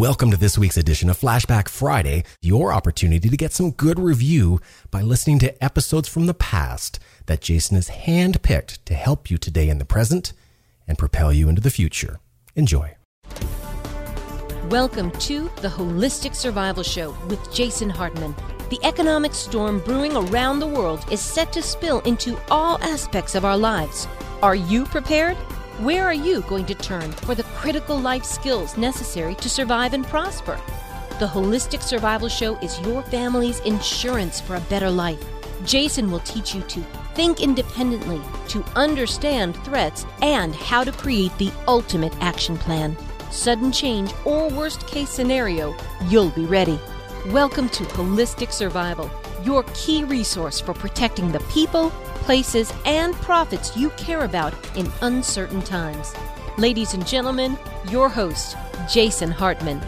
Welcome to this week's edition of Flashback Friday, your opportunity to get some good review by listening to episodes from the past that Jason has handpicked to help you today in the present and propel you into the future. Enjoy. Welcome to the Holistic Survival Show with Jason Hartman. The economic storm brewing around the world is set to spill into all aspects of our lives. Are you prepared? Where are you going to turn for the critical life skills necessary to survive and prosper? The Holistic Survival Show is your family's insurance for a better life. Jason will teach you to think independently, to understand threats, and how to create the ultimate action plan sudden change, or worst case scenario, you'll be ready. Welcome to Holistic Survival, your key resource for protecting the people, places, and profits you care about in uncertain times. Ladies and gentlemen, your host, Jason Hartman.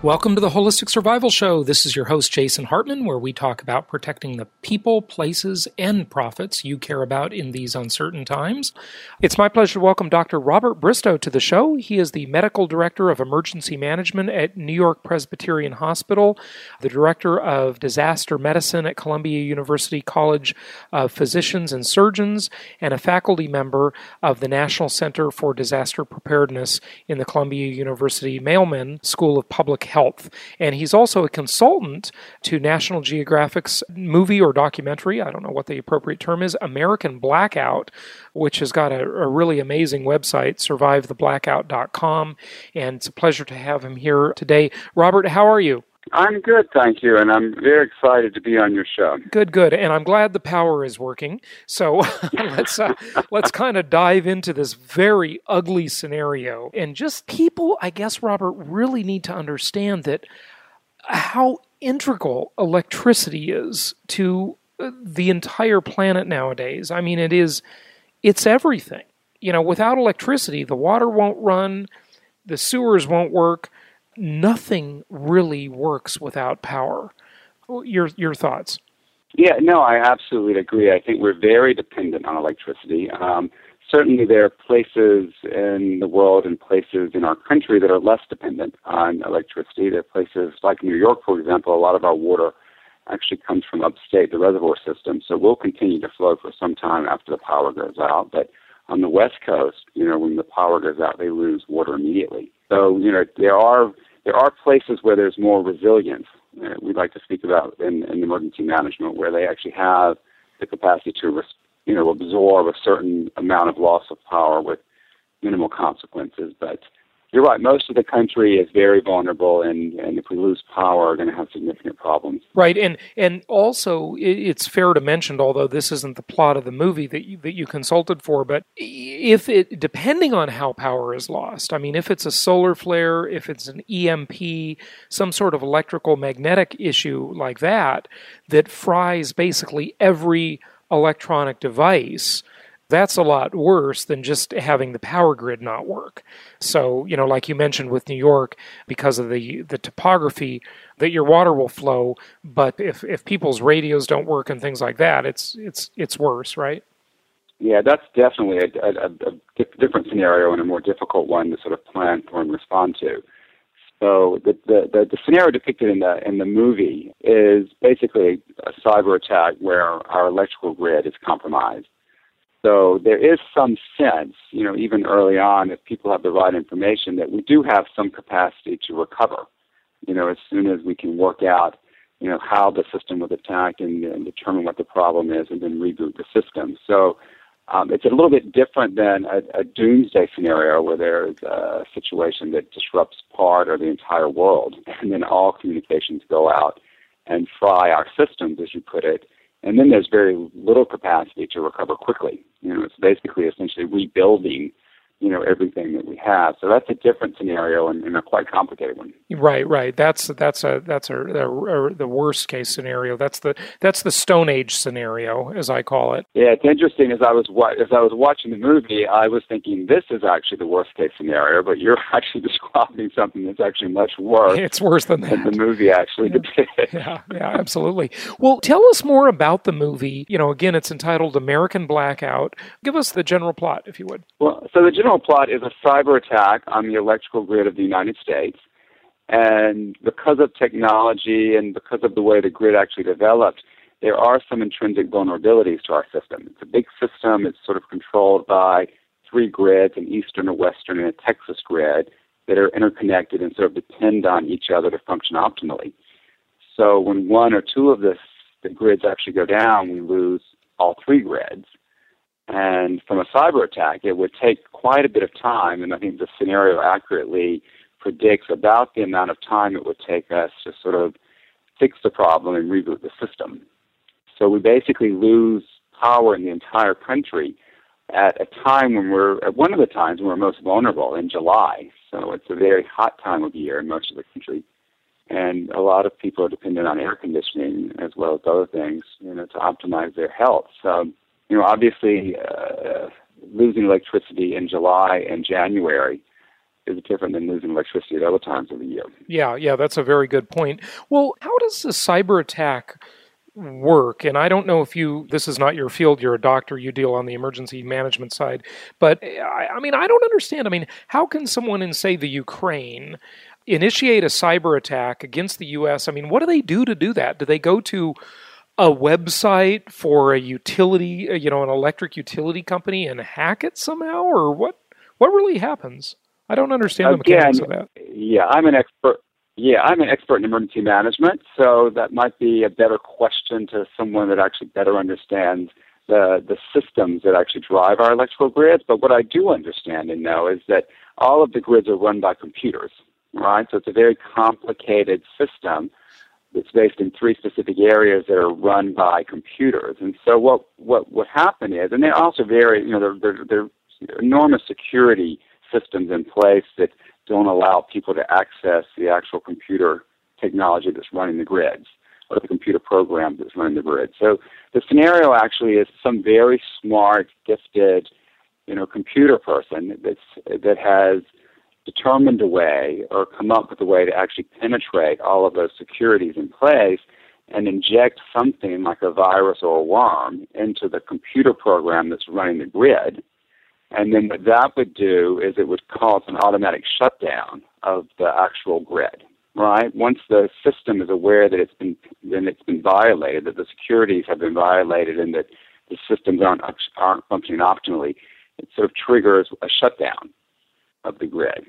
Welcome to the Holistic Survival Show. This is your host, Jason Hartman, where we talk about protecting the people, places, and profits you care about in these uncertain times. It's my pleasure to welcome Dr. Robert Bristow to the show. He is the Medical Director of Emergency Management at New York Presbyterian Hospital, the Director of Disaster Medicine at Columbia University College of Physicians and Surgeons, and a faculty member of the National Center for Disaster Preparedness in the Columbia University Mailman School of Public health. And he's also a consultant to National Geographic's movie or documentary, I don't know what the appropriate term is, American Blackout, which has got a, a really amazing website, survivetheblackout.com. And it's a pleasure to have him here today. Robert, how are you? I'm good, thank you, and I'm very excited to be on your show. Good, good, and I'm glad the power is working. So let's uh, let's kind of dive into this very ugly scenario, and just people, I guess, Robert, really need to understand that how integral electricity is to uh, the entire planet nowadays. I mean, it is, it's everything. You know, without electricity, the water won't run, the sewers won't work nothing really works without power. Your your thoughts? Yeah, no, I absolutely agree. I think we're very dependent on electricity. Um, certainly, there are places in the world and places in our country that are less dependent on electricity. There are places like New York, for example. A lot of our water actually comes from upstate, the reservoir system. So we'll continue to flow for some time after the power goes out. But on the West Coast, you know, when the power goes out, they lose water immediately. So, you know, there are there are places where there's more resilience. Uh, we like to speak about in, in emergency management where they actually have the capacity to, res- you know, absorb a certain amount of loss of power with minimal consequences. But you're right. Most of the country is very vulnerable, and, and if we lose power, we're going to have significant problems. Right, and and also it's fair to mention, although this isn't the plot of the movie that you, that you consulted for, but if it depending on how power is lost, I mean, if it's a solar flare, if it's an EMP, some sort of electrical magnetic issue like that, that fries basically every electronic device that's a lot worse than just having the power grid not work. So, you know, like you mentioned with New York, because of the, the topography, that your water will flow, but if, if people's radios don't work and things like that, it's it's it's worse, right? Yeah, that's definitely a, a, a different scenario and a more difficult one to sort of plan for and respond to. So the, the, the, the, scenario depicted in the in the movie is basically a cyber attack where our electrical grid is compromised. So there is some sense, you know, even early on, if people have the right information, that we do have some capacity to recover. You know, as soon as we can work out, you know, how the system was attacked and, and determine what the problem is, and then reboot the system. So um, it's a little bit different than a, a doomsday scenario where there's a situation that disrupts part or the entire world, and then all communications go out and fry our systems, as you put it and then there's very little capacity to recover quickly. You know, it's basically essentially rebuilding you know everything that we have. So that's a different scenario and, and a quite complicated one. Right, right. That's that's a that's a, a, a, the worst case scenario. That's the that's the Stone Age scenario, as I call it. Yeah, it's interesting. As I was as I was watching the movie, I was thinking this is actually the worst case scenario, but you're actually describing something that's actually much worse. It's worse than that. Than the movie actually yeah. depicted. Yeah, yeah, absolutely. Well, tell us more about the movie. You know, again, it's entitled American Blackout. Give us the general plot, if you would. Well, so the general general plot is a cyber attack on the electrical grid of the United States. And because of technology and because of the way the grid actually developed, there are some intrinsic vulnerabilities to our system. It's a big system. It's sort of controlled by three grids, an eastern, a western, and a Texas grid that are interconnected and sort of depend on each other to function optimally. So when one or two of the, the grids actually go down, we lose all three grids. And from a cyber attack, it would take quite a bit of time, and I think the scenario accurately predicts about the amount of time it would take us to sort of fix the problem and reboot the system. So we basically lose power in the entire country at a time when we're at one of the times when we're most vulnerable in July. So it's a very hot time of year in most of the country. And a lot of people are dependent on air conditioning as well as other things, you know, to optimize their health. So, you know, obviously, uh, losing electricity in July and January is different than losing electricity at other times of the year. Yeah, yeah, that's a very good point. Well, how does a cyber attack work and i don't know if you this is not your field you're a doctor you deal on the emergency management side but I, I, mean i don't understand i mean how can someone in say the ukraine initiate a cyber attack against the us i mean what do they do to do that do they go to a website for a utility uh, you know an electric utility company and hack it somehow or what what really happens i don't understand Again, the mechanics of that yeah i'm an expert yeah, I'm an expert in emergency management, so that might be a better question to someone that actually better understands the the systems that actually drive our electrical grids. But what I do understand and know is that all of the grids are run by computers, right? So it's a very complicated system that's based in three specific areas that are run by computers. And so what what what happened is, and they're also vary. you know, there there are enormous security systems in place that don't allow people to access the actual computer technology that's running the grids or the computer program that's running the grid. So the scenario actually is some very smart, gifted, you know, computer person that's that has determined a way or come up with a way to actually penetrate all of those securities in place and inject something like a virus or a worm into the computer program that's running the grid and then what that would do is it would cause an automatic shutdown of the actual grid, right? Once the system is aware that it's been then it's been violated, that the securities have been violated, and that the systems aren't aren't functioning optimally, it sort of triggers a shutdown of the grid.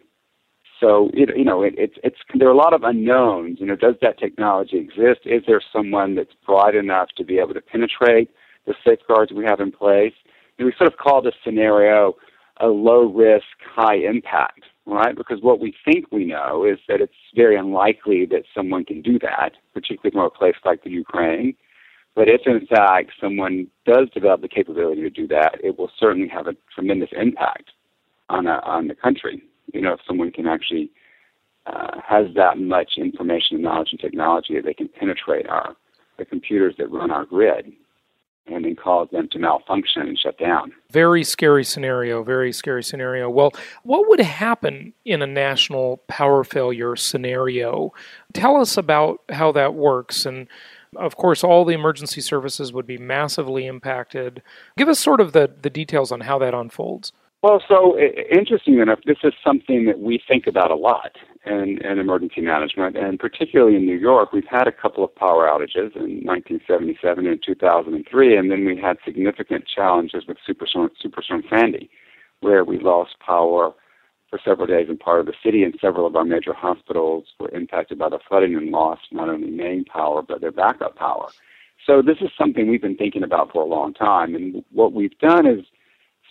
So it, you know, it, it's it's there are a lot of unknowns. You know, does that technology exist? Is there someone that's bright enough to be able to penetrate the safeguards we have in place? And we sort of call this scenario a low risk, high impact, right? Because what we think we know is that it's very unlikely that someone can do that, particularly from a place like the Ukraine. But if in fact someone does develop the capability to do that, it will certainly have a tremendous impact on a, on the country. You know, if someone can actually uh, has that much information and knowledge and technology that they can penetrate our the computers that run our grid and then cause them to malfunction and shut down. Very scary scenario, very scary scenario. Well, what would happen in a national power failure scenario? Tell us about how that works and of course, all the emergency services would be massively impacted. Give us sort of the, the details on how that unfolds. Well, so interesting enough, this is something that we think about a lot in, in emergency management, and particularly in New York, we've had a couple of power outages in 1977 and 2003, and then we had significant challenges with Superstorm, Superstorm Sandy, where we lost power for several days in part of the city, and several of our major hospitals were impacted by the flooding and lost not only main power but their backup power. So this is something we've been thinking about for a long time, and what we've done is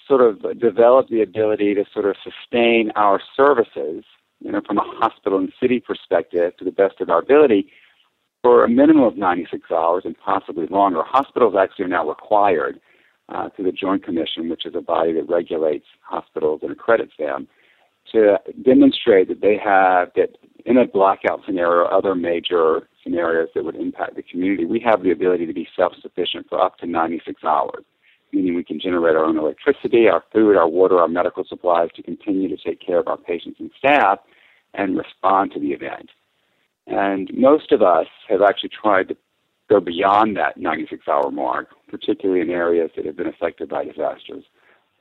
sort of develop the ability to sort of sustain our services, you know, from a hospital and city perspective to the best of our ability for a minimum of 96 hours and possibly longer. Hospitals actually are now required uh, through the Joint Commission, which is a body that regulates hospitals and accredits them, to demonstrate that they have that in a blackout scenario or other major scenarios that would impact the community, we have the ability to be self-sufficient for up to 96 hours meaning we can generate our own electricity, our food, our water, our medical supplies to continue to take care of our patients and staff and respond to the event. And most of us have actually tried to go beyond that 96 hour mark, particularly in areas that have been affected by disasters,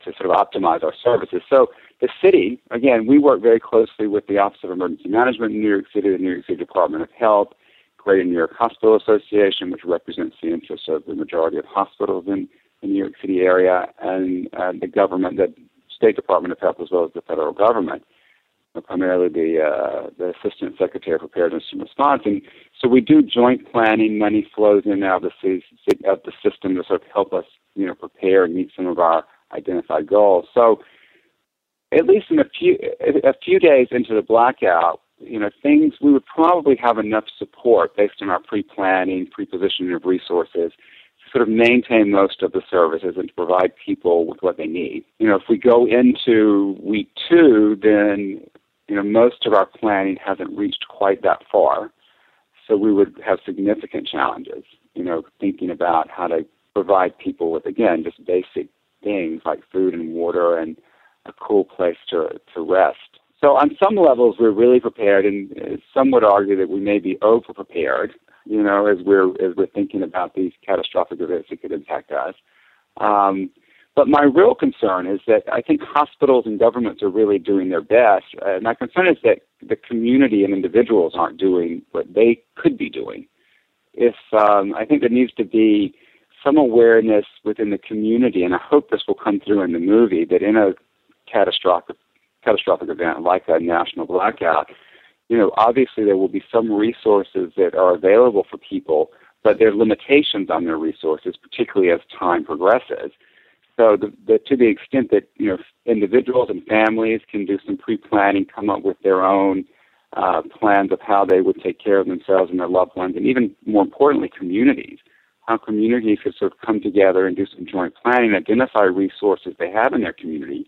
to sort of optimize our services. So the city, again, we work very closely with the Office of Emergency Management in New York City, the New York City Department of Health, Greater New York Hospital Association, which represents the interests of the majority of hospitals in the New York City area, and uh, the government, the State Department of Health, as well as the federal government, primarily the uh, the Assistant Secretary of Preparedness and Response. And so we do joint planning. Money flows in and out of the, of the system to sort of help us, you know, prepare and meet some of our identified goals. So at least in a few a few days into the blackout, you know, things we would probably have enough support based on our pre-planning, pre-positioning of resources sort of maintain most of the services and to provide people with what they need. You know, if we go into week two, then you know most of our planning hasn't reached quite that far, so we would have significant challenges. You know, thinking about how to provide people with again just basic things like food and water and a cool place to to rest. So on some levels, we're really prepared, and uh, some would argue that we may be over prepared. You know, as we're as we're thinking about these catastrophic events that could impact us. Um, but my real concern is that I think hospitals and governments are really doing their best. Uh, my concern is that the community and individuals aren't doing what they could be doing. If um, I think there needs to be some awareness within the community, and I hope this will come through in the movie, that in a catastrophic catastrophic event like a national blackout, you know, obviously there will be some resources that are available for people, but there are limitations on their resources, particularly as time progresses. So, the, the, to the extent that you know individuals and families can do some pre-planning, come up with their own uh, plans of how they would take care of themselves and their loved ones, and even more importantly, communities. How communities could sort of come together and do some joint planning, identify resources they have in their community,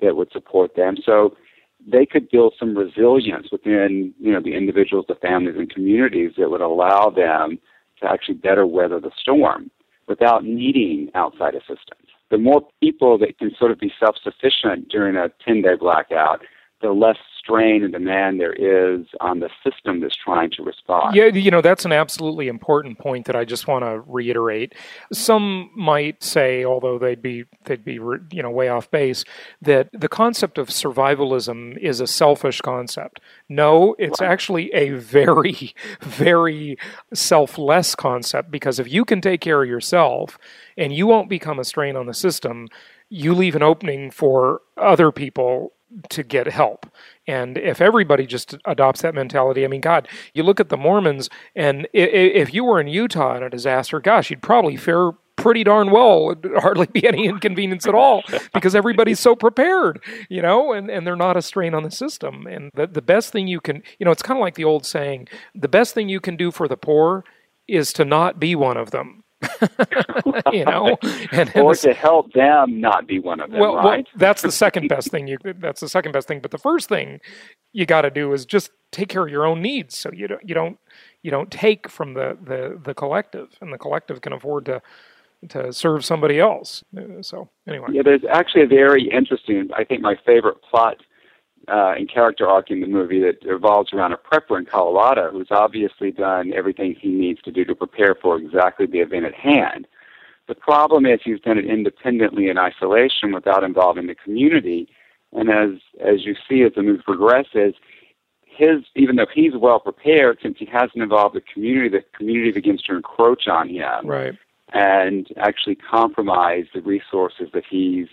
that would support them. So they could build some resilience within, you know, the individuals, the families, and communities that would allow them to actually better weather the storm without needing outside assistance. The more people that can sort of be self-sufficient during a 10-day blackout, the less strain and demand there is on the system that's trying to respond. Yeah, you know, that's an absolutely important point that I just want to reiterate. Some might say, although they'd be they'd be you know way off base, that the concept of survivalism is a selfish concept. No, it's right. actually a very very selfless concept because if you can take care of yourself and you won't become a strain on the system, you leave an opening for other people to get help. And if everybody just adopts that mentality, I mean, God, you look at the Mormons, and if you were in Utah in a disaster, gosh, you'd probably fare pretty darn well. It'd hardly be any inconvenience at all because everybody's so prepared, you know, and, and they're not a strain on the system. And the, the best thing you can, you know, it's kind of like the old saying the best thing you can do for the poor is to not be one of them you know, and, and or to help them not be one of them. Well, right? well, that's the second best thing. You that's the second best thing. But the first thing you got to do is just take care of your own needs, so you don't you don't you don't take from the the the collective, and the collective can afford to to serve somebody else. Uh, so anyway, yeah, there's actually a very interesting. I think my favorite plot uh, and character arc in the movie that revolves around a prepper in Colorado who's obviously done everything he needs to do to prepare for exactly the event at hand. The problem is he's done it independently in isolation without involving the community. And as as you see as the movie progresses, his even though he's well prepared, since he hasn't involved the community, the community begins to encroach on him. Right. And actually compromise the resources that he's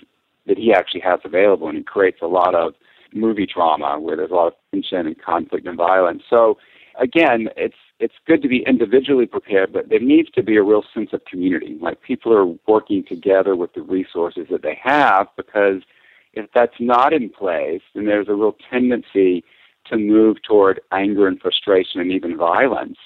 that he actually has available and it creates a lot of movie drama where there's a lot of tension and conflict and violence. So again, it's it's good to be individually prepared, but there needs to be a real sense of community. Like people are working together with the resources that they have because if that's not in place, then there's a real tendency to move toward anger and frustration and even violence,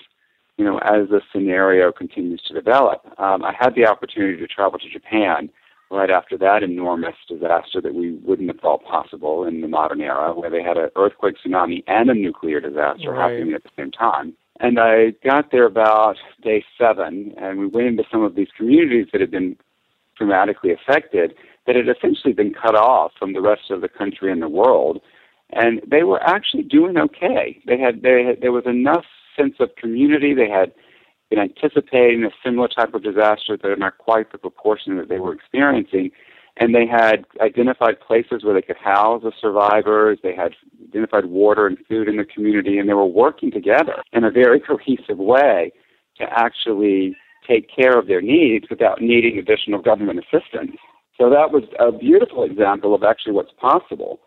you know, as the scenario continues to develop. Um, I had the opportunity to travel to Japan right after that enormous disaster that we wouldn't have thought possible in the modern era, where they had an earthquake, tsunami, and a nuclear disaster right. happening at the same time. And I got there about day seven, and we went into some of these communities that had been dramatically affected, that had essentially been cut off from the rest of the country and the world. And they were actually doing okay. They had, they had there was enough sense of community. They had been anticipating a similar type of disaster that are not quite the proportion that they were experiencing. and they had identified places where they could house the survivors. They had identified water and food in the community, and they were working together in a very cohesive way to actually take care of their needs without needing additional government assistance. So that was a beautiful example of actually what's possible.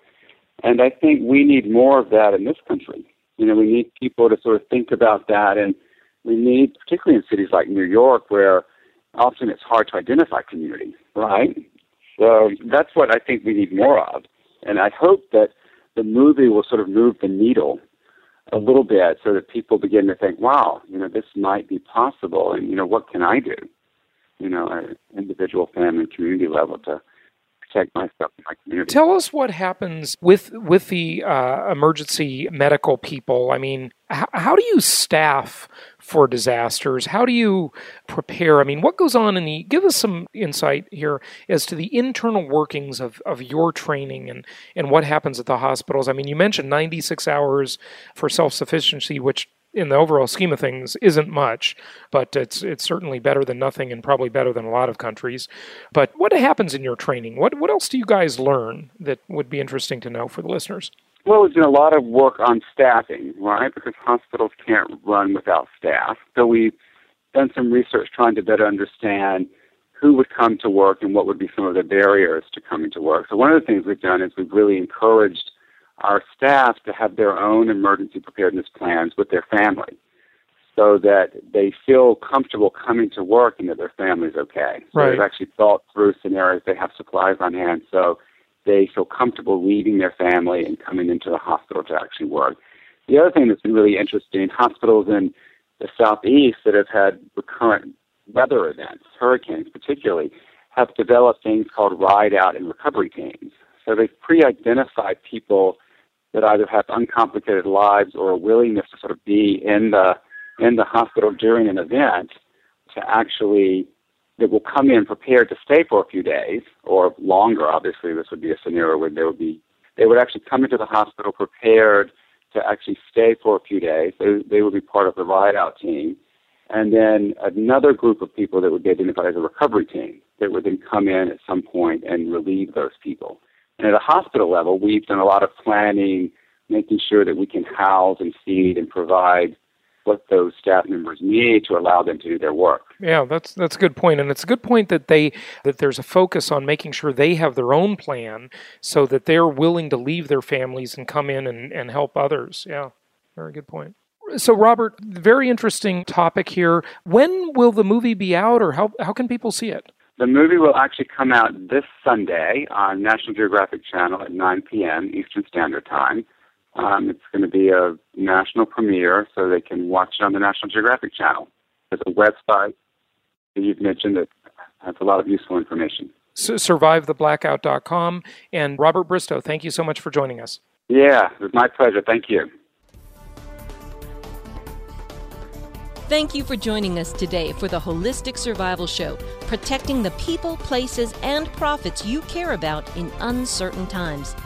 And I think we need more of that in this country. You know, we need people to sort of think about that, and we need, particularly in cities like New York, where often it's hard to identify community, right? So that's what I think we need more of. And I hope that the movie will sort of move the needle a little bit so that people begin to think, wow, you know, this might be possible and, you know, what can I do? You know, at individual, family, community level to protect myself and my community. Tell us what happens with with the uh, emergency medical people. I mean, h- how do you staff for disasters? How do you prepare? I mean, what goes on in the? Give us some insight here as to the internal workings of of your training and and what happens at the hospitals. I mean, you mentioned ninety six hours for self sufficiency, which in the overall scheme of things isn't much, but it's it's certainly better than nothing and probably better than a lot of countries. But what happens in your training? What what else do you guys learn that would be interesting to know for the listeners? Well, there's been a lot of work on staffing, right? Because hospitals can't run without staff. So we've done some research trying to better understand who would come to work and what would be some of the barriers to coming to work. So one of the things we've done is we've really encouraged our staff to have their own emergency preparedness plans with their family so that they feel comfortable coming to work and that their family's okay. So right. they've actually thought through scenarios. They have supplies on hand so they feel comfortable leaving their family and coming into the hospital to actually work. The other thing that's been really interesting, hospitals in the southeast that have had recurrent weather events, hurricanes particularly, have developed things called ride out and recovery teams. So they've pre-identified people that either have uncomplicated lives or a willingness to sort of be in the in the hospital during an event to actually that will come in prepared to stay for a few days or longer. Obviously, this would be a scenario where they would be they would actually come into the hospital prepared to actually stay for a few days. They they would be part of the ride out team, and then another group of people that would be identified as a recovery team that would then come in at some point and relieve those people. And at a hospital level, we've done a lot of planning, making sure that we can house and feed and provide what those staff members need to allow them to do their work. Yeah, that's that's a good point, and it's a good point that they that there's a focus on making sure they have their own plan, so that they're willing to leave their families and come in and, and help others. Yeah, very good point. So, Robert, very interesting topic here. When will the movie be out, or how how can people see it? The movie will actually come out this Sunday on National Geographic Channel at 9 p.m. Eastern Standard Time. Um, it's going to be a national premiere, so they can watch it on the National Geographic Channel. There's a website that you've mentioned that has a lot of useful information. survivetheblackout.com. And Robert Bristow, thank you so much for joining us. Yeah, it was my pleasure. Thank you. Thank you for joining us today for the Holistic Survival Show, protecting the people, places, and profits you care about in uncertain times.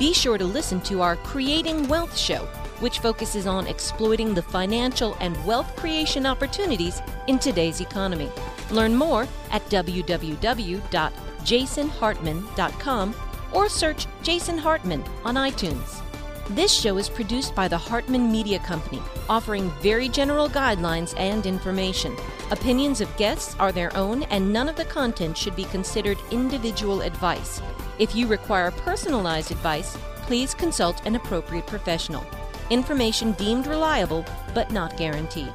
Be sure to listen to our Creating Wealth show, which focuses on exploiting the financial and wealth creation opportunities in today's economy. Learn more at www.jasonhartman.com or search Jason Hartman on iTunes. This show is produced by the Hartman Media Company, offering very general guidelines and information. Opinions of guests are their own, and none of the content should be considered individual advice. If you require personalized advice, please consult an appropriate professional. Information deemed reliable, but not guaranteed.